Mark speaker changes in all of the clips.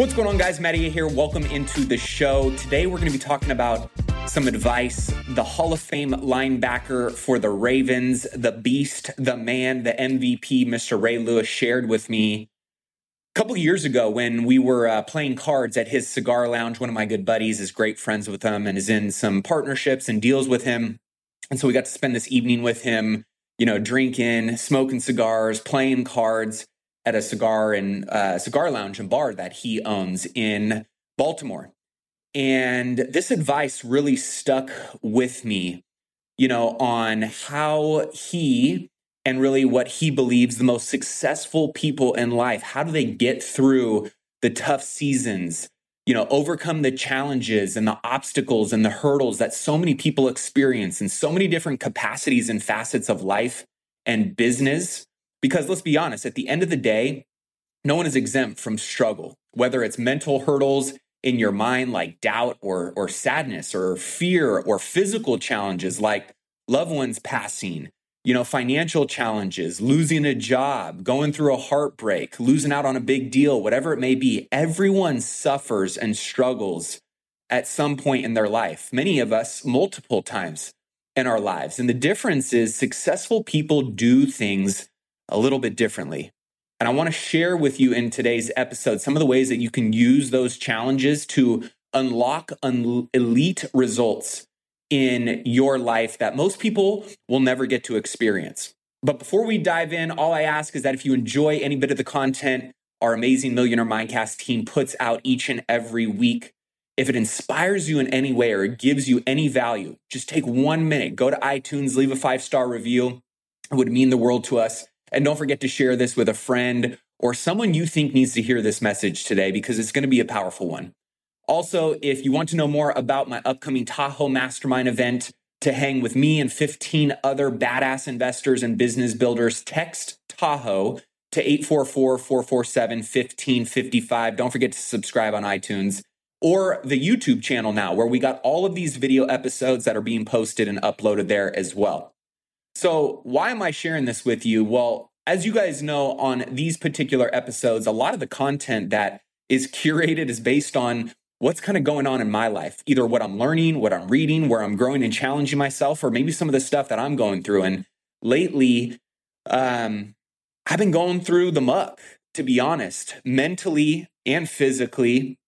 Speaker 1: What's going on, guys? Matty here. Welcome into the show. Today, we're going to be talking about some advice. The Hall of Fame linebacker for the Ravens, the beast, the man, the MVP, Mr. Ray Lewis, shared with me a couple years ago when we were uh, playing cards at his cigar lounge. One of my good buddies is great friends with him and is in some partnerships and deals with him. And so we got to spend this evening with him, you know, drinking, smoking cigars, playing cards at a cigar and uh, cigar lounge and bar that he owns in Baltimore. And this advice really stuck with me, you know, on how he and really what he believes the most successful people in life, how do they get through the tough seasons, you know, overcome the challenges and the obstacles and the hurdles that so many people experience in so many different capacities and facets of life and business because let's be honest, at the end of the day, no one is exempt from struggle, whether it's mental hurdles in your mind like doubt or, or sadness or fear or physical challenges like loved ones passing, you know, financial challenges, losing a job, going through a heartbreak, losing out on a big deal, whatever it may be. Everyone suffers and struggles at some point in their life, many of us multiple times in our lives. And the difference is successful people do things a little bit differently. And I want to share with you in today's episode some of the ways that you can use those challenges to unlock un- elite results in your life that most people will never get to experience. But before we dive in, all I ask is that if you enjoy any bit of the content our amazing Millionaire Mindcast team puts out each and every week, if it inspires you in any way or it gives you any value, just take one minute, go to iTunes, leave a five star review. It would mean the world to us. And don't forget to share this with a friend or someone you think needs to hear this message today because it's going to be a powerful one. Also, if you want to know more about my upcoming Tahoe Mastermind event to hang with me and 15 other badass investors and business builders, text Tahoe to 844 447 1555. Don't forget to subscribe on iTunes or the YouTube channel now, where we got all of these video episodes that are being posted and uploaded there as well. So, why am I sharing this with you? Well, as you guys know, on these particular episodes, a lot of the content that is curated is based on what's kind of going on in my life, either what I'm learning, what I'm reading, where I'm growing and challenging myself, or maybe some of the stuff that I'm going through. And lately, um, I've been going through the muck, to be honest, mentally and physically.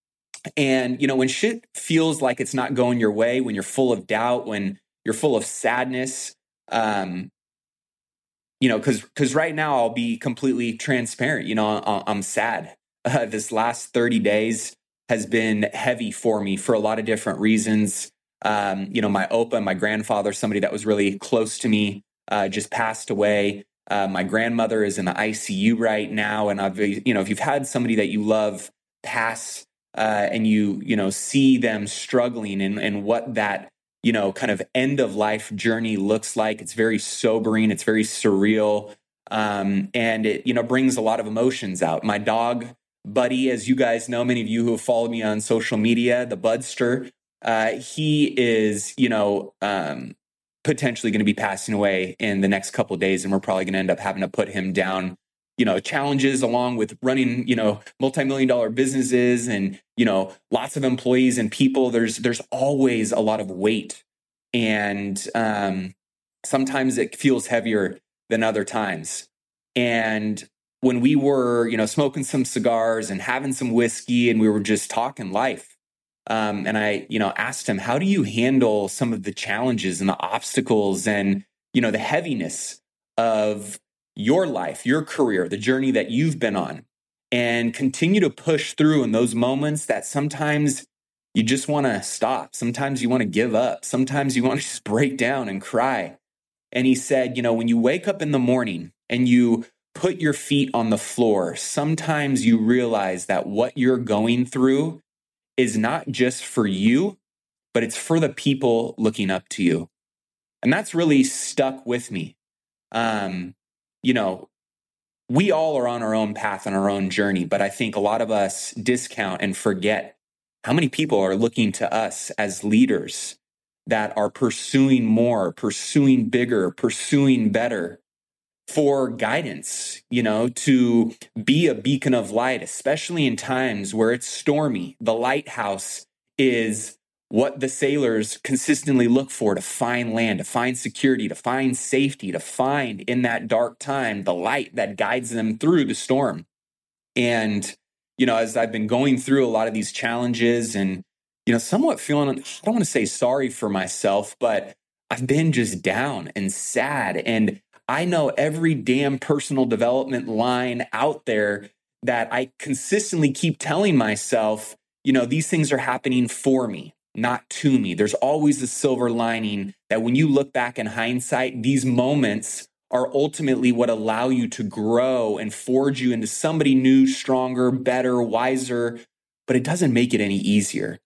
Speaker 1: And, you know, when shit feels like it's not going your way, when you're full of doubt, when you're full of sadness, um, you know, because because right now I'll be completely transparent. You know, I'm sad. Uh, this last 30 days has been heavy for me for a lot of different reasons. Um, you know, my Opa, my grandfather, somebody that was really close to me, uh, just passed away. Uh, my grandmother is in the ICU right now, and I've you know, if you've had somebody that you love pass, uh, and you you know see them struggling and and what that you know, kind of end of life journey looks like. It's very sobering, it's very surreal, um, and it, you know, brings a lot of emotions out. My dog, Buddy, as you guys know, many of you who have followed me on social media, the Budster, uh, he is, you know, um, potentially going to be passing away in the next couple days, and we're probably going to end up having to put him down you know challenges along with running you know multi-million dollar businesses and you know lots of employees and people there's there's always a lot of weight. And um, sometimes it feels heavier than other times. And when we were you know smoking some cigars and having some whiskey and we were just talking life um, and i you know asked him how do you handle some of the challenges and the obstacles and you know the heaviness of your life, your career, the journey that you've been on, and continue to push through in those moments that sometimes you just want to stop. Sometimes you want to give up. Sometimes you want to just break down and cry. And he said, you know, when you wake up in the morning and you put your feet on the floor, sometimes you realize that what you're going through is not just for you, but it's for the people looking up to you. And that's really stuck with me. Um, you know, we all are on our own path and our own journey, but I think a lot of us discount and forget how many people are looking to us as leaders that are pursuing more, pursuing bigger, pursuing better. for guidance, you know, to be a beacon of light, especially in times where it's stormy. The lighthouse is what the sailors consistently look for to find land, to find security, to find safety, to find in that dark time the light that guides them through the storm. And, you know, as I've been going through a lot of these challenges and, you know, somewhat feeling, I don't want to say sorry for myself, but I've been just down and sad. And I know every damn personal development line out there that I consistently keep telling myself, you know, these things are happening for me, not to me. There's always a silver lining that when you look back in hindsight, these moments are ultimately what allow you to grow and forge you into somebody new, stronger, better, wiser, but it doesn't make it any easier.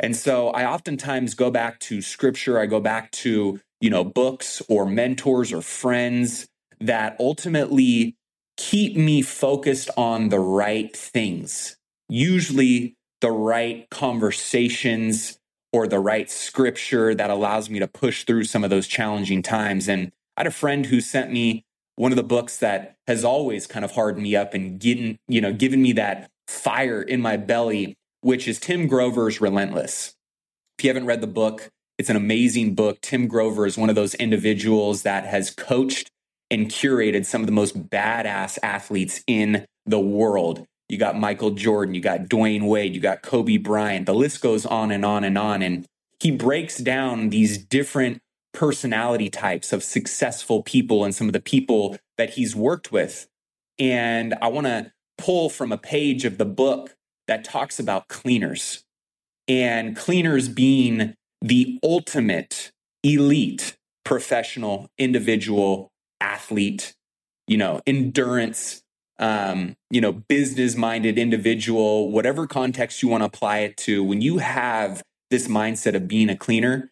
Speaker 1: And so I oftentimes go back to scripture, I go back to, you know, books or mentors or friends that ultimately keep me focused on the right things. Usually the right conversations or the right scripture that allows me to push through some of those challenging times. And I had a friend who sent me one of the books that has always kind of hardened me up and getting, you know, given me that fire in my belly, which is Tim Grover's Relentless. If you haven't read the book, it's an amazing book. Tim Grover is one of those individuals that has coached and curated some of the most badass athletes in the world. You got Michael Jordan, you got Dwyane Wade, you got Kobe Bryant. The list goes on and on and on. And he breaks down these different personality types of successful people and some of the people that he's worked with. And I want to pull from a page of the book that talks about cleaners and cleaners being the ultimate elite professional individual athlete, you know, endurance, um, you know, business minded individual, whatever context you want to apply it to. When you have this mindset of being a cleaner,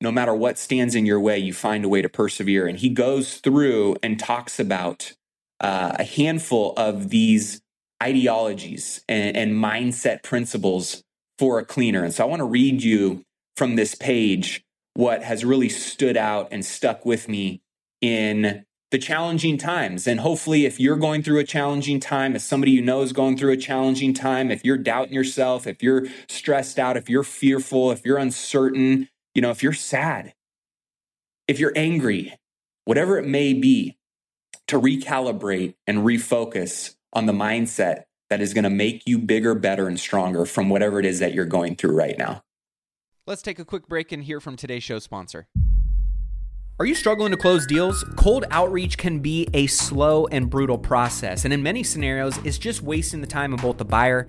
Speaker 1: no matter what stands in your way, you find a way to persevere. And he goes through and talks about uh, a handful of these ideologies and, and mindset principles for a cleaner. And so I want to read you from this page what has really stood out and stuck with me in the challenging times. And hopefully, if you're going through a challenging time, if somebody you know is going through a challenging time, if you're doubting yourself, if you're stressed out, if you're fearful, if you're uncertain, you know, if you're sad, if you're angry, whatever it may be, to recalibrate and refocus on the mindset that is going to make you bigger, better, and stronger from whatever it is that you're going through right now.
Speaker 2: Let's take a quick break and hear from today's show sponsor. Are you struggling to close deals? Cold outreach can be a slow and brutal process, and in many scenarios, it's just wasting the time of both the buyer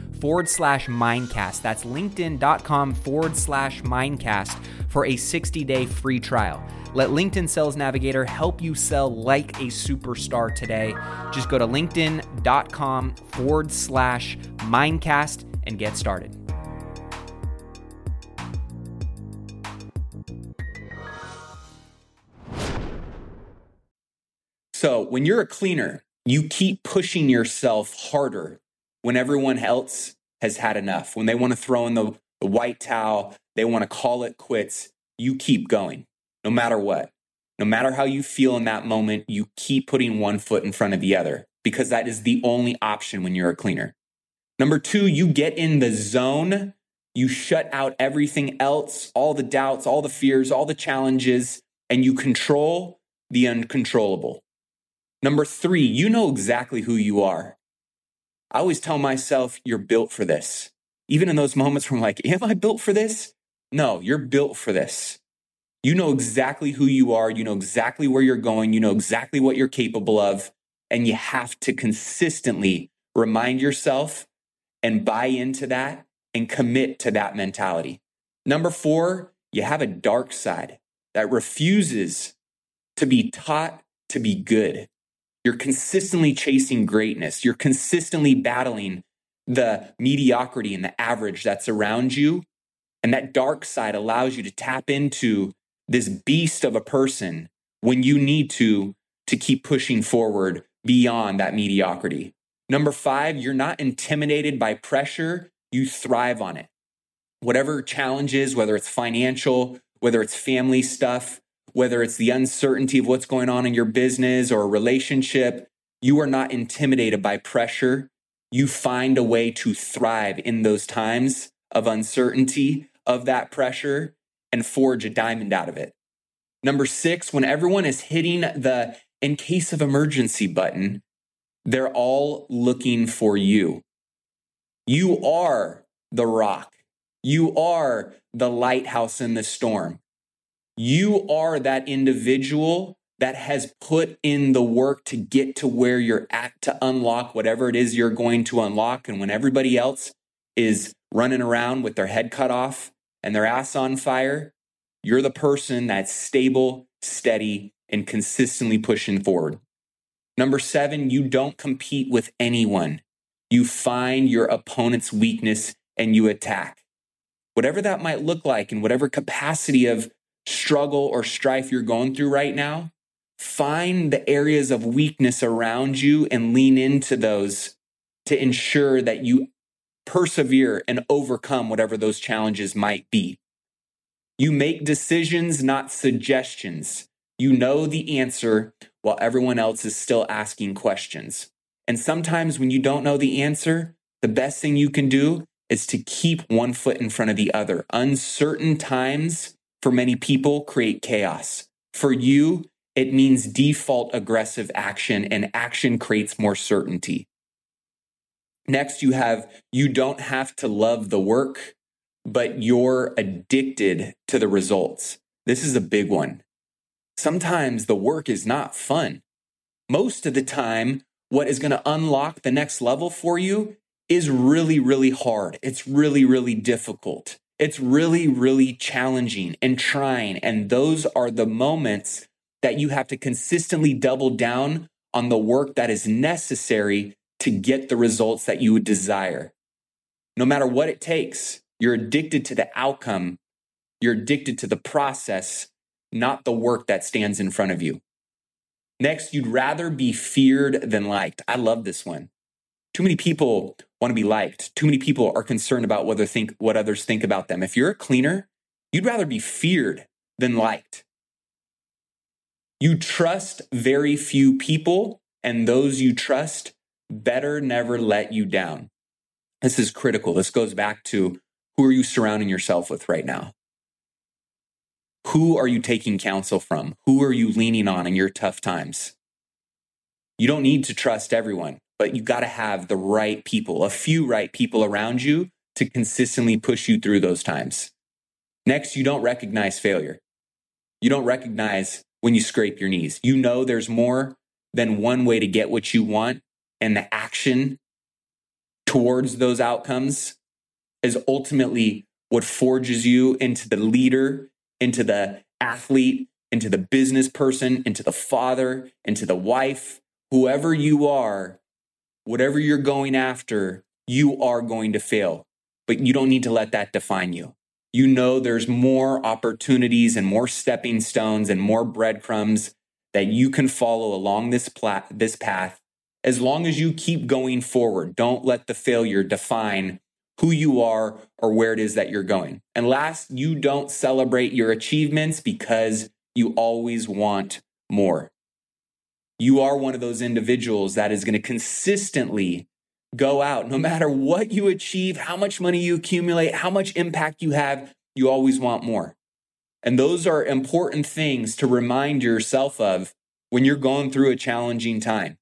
Speaker 2: forward slash mindcast. That's linkedin.com forward slash mindcast for a 60 day free trial. Let LinkedIn Sales Navigator help you sell like a superstar today. Just go to linkedin.com forward slash mindcast and get started.
Speaker 1: So, when you're a cleaner, you keep pushing yourself harder when everyone else has had enough, when they want to throw in the, the white towel, they want to call it quits, you keep going no matter what. No matter how you feel in that moment, you keep putting one foot in front of the other because that is the only option when you're a cleaner. Number two, you get in the zone. You shut out everything else, all the doubts, all the fears, all the challenges, and you control the uncontrollable. Number three, you know exactly who you are. I always tell myself, you're built for this. even in those moments where I'm like, am I built for this? No, you're built for this. You know exactly who you are. You know exactly where you're going. You know exactly what you're capable of. And you have to consistently remind yourself and buy into that and commit to that mentality. Number four, you have a dark side that refuses to be taught to be good. You're consistently chasing greatness. You're consistently battling the mediocrity and the average that's around you. And that dark side allows you to tap into this beast of a person when you need to to keep pushing forward beyond that mediocrity. Number 5, you're not intimidated by pressure, you thrive on it. Whatever challenges, whether it's financial, whether it's family stuff, whether it's the uncertainty of what's going on in your business or a relationship, you are not intimidated by pressure. You find a way to thrive in those times of uncertainty, of that pressure, and forge a diamond out of it. Number six, when everyone is hitting the in case of emergency button, they're all looking for you. You are the rock. You are the lighthouse in the storm. You are that individual that has put in the work to get to where you're at to unlock whatever it is you're going to unlock. And when everybody else is running around with their head cut off and their ass on fire, you're the person that's stable, steady, and consistently pushing forward. Number seven, you don't compete with anyone. You find your opponent's weakness and you attack. Whatever that might look like, in whatever capacity of struggle or strife you're going through right now, find the areas of weakness around you and lean into those to ensure that you persevere and overcome whatever those challenges might be. You make decisions, not suggestions. You know the answer while everyone else is still asking questions. And sometimes when you don't know the answer, the best thing you can do is to keep one foot in front of the other. Uncertain times for many people create chaos. For you, it means default aggressive action, and action creates more certainty. Next, you have you don't have to love the work, but you're addicted to the results. This is a big one. Sometimes the work is not fun. Most of the time, what is going to unlock the next level for you is really, really hard. It's really, really difficult. It's really, really challenging and trying. And those are the moments that you have to consistently double down on the work that is necessary to get the results that you would desire. No matter what it takes, you're addicted to the outcome, you're addicted to the process, not the work that stands in front of you. Next, you'd rather be feared than liked. I love this one. Too many people want to be liked. Too many people are concerned about whether think what others think about them. If you're a cleaner, you'd rather be feared than liked. You trust very few people, and those you trust better never let you down. This is critical. This goes back to who are you surrounding yourself with right now? Who are you taking counsel from? Who are you leaning on in your tough times? You don't need to trust everyone, but you got to have the right people, a few right people around you to consistently push you through those times. Next, you don't recognize failure. You don't recognize when you scrape your knees. You know there's more than one way to get what you want, and the action towards those outcomes is ultimately what forges you into the leader into the athlete, into the business person, into the father, into the wife, whoever you are, whatever you're going after, you are going to fail. But you don't need to let that define you. You know there's more opportunities and more stepping stones and more breadcrumbs that you can follow along this this path as long as you keep going forward. Don't let the failure define who you are or where it is that you're going. And last, you don't celebrate your achievements because you always want more. You are one of those individuals that is going to consistently go out, no matter what you achieve, how much money you accumulate, how much impact you have, you always want more. And those are important things to remind yourself of when you're going through a challenging time.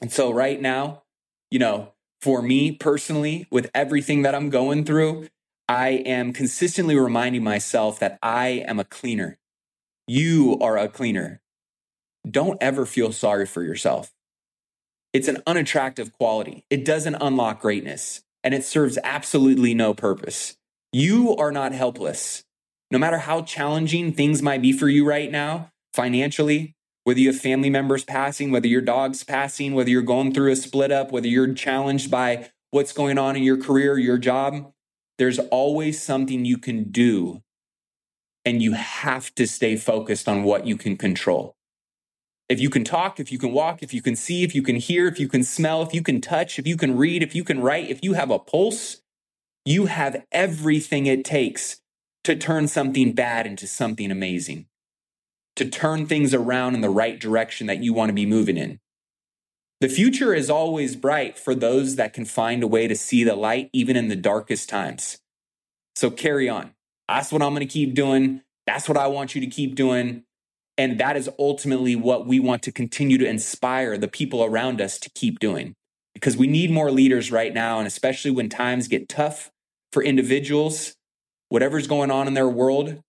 Speaker 1: And so, right now, you know, for me personally, with everything that I'm going through, I am consistently reminding myself that I am a cleaner. You are a cleaner. Don't ever feel sorry for yourself. It's an unattractive quality. It doesn't unlock greatness and it serves absolutely no purpose. You are not helpless. No matter how challenging things might be for you right now, financially, whether you have family members passing, whether your dog's passing, whether you're going through a split up, whether you're challenged by what's going on in your career, your job, there's always something you can do. And you have to stay focused on what you can control. If you can talk, if you can walk, if you can see, if you can hear, if you can smell, if you can touch, if you can read, if you can write, if you have a pulse, you have everything it takes to turn something bad into something amazing, to turn things around in the right direction that you want to be moving in. The future is always bright for those that can find a way to see the light even in the darkest times. So carry on. That's what I'm going to keep doing. That's what I want you to keep doing. And that is ultimately what we want to continue to inspire the people around us to keep doing because we need more leaders right now. And especially when times get tough for individuals, whatever's going on in their world,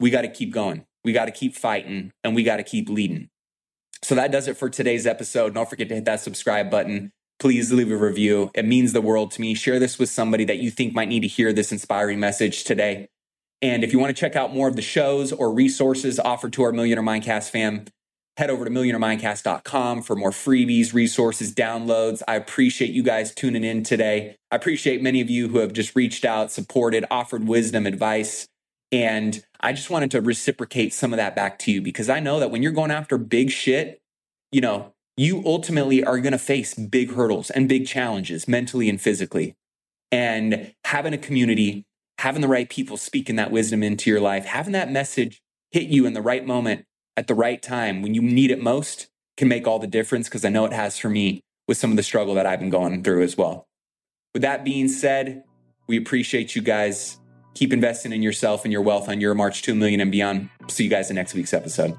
Speaker 1: we got to keep going. We got to keep fighting and we got to keep leading. So that does it for today's episode. Don't forget to hit that subscribe button. Please leave a review. It means the world to me. Share this with somebody that you think might need to hear this inspiring message today. And if you want to check out more of the shows or resources offered to our Millionaire Mindcast fam, head over to millionairemindcast.com for more freebies, resources, downloads. I appreciate you guys tuning in today. I appreciate many of you who have just reached out, supported, offered wisdom, advice. And I just wanted to reciprocate some of that back to you because I know that when you're going after big shit, you know, you ultimately are going to face big hurdles and big challenges mentally and physically. And having a community having the right people speaking that wisdom into your life, having that message hit you in the right moment at the right time when you need it most can make all the difference because I know it has for me with some of the struggle that I've been going through as well. With that being said, we appreciate you guys. Keep investing in yourself and your wealth on your march a million and beyond. See you guys in next week's episode.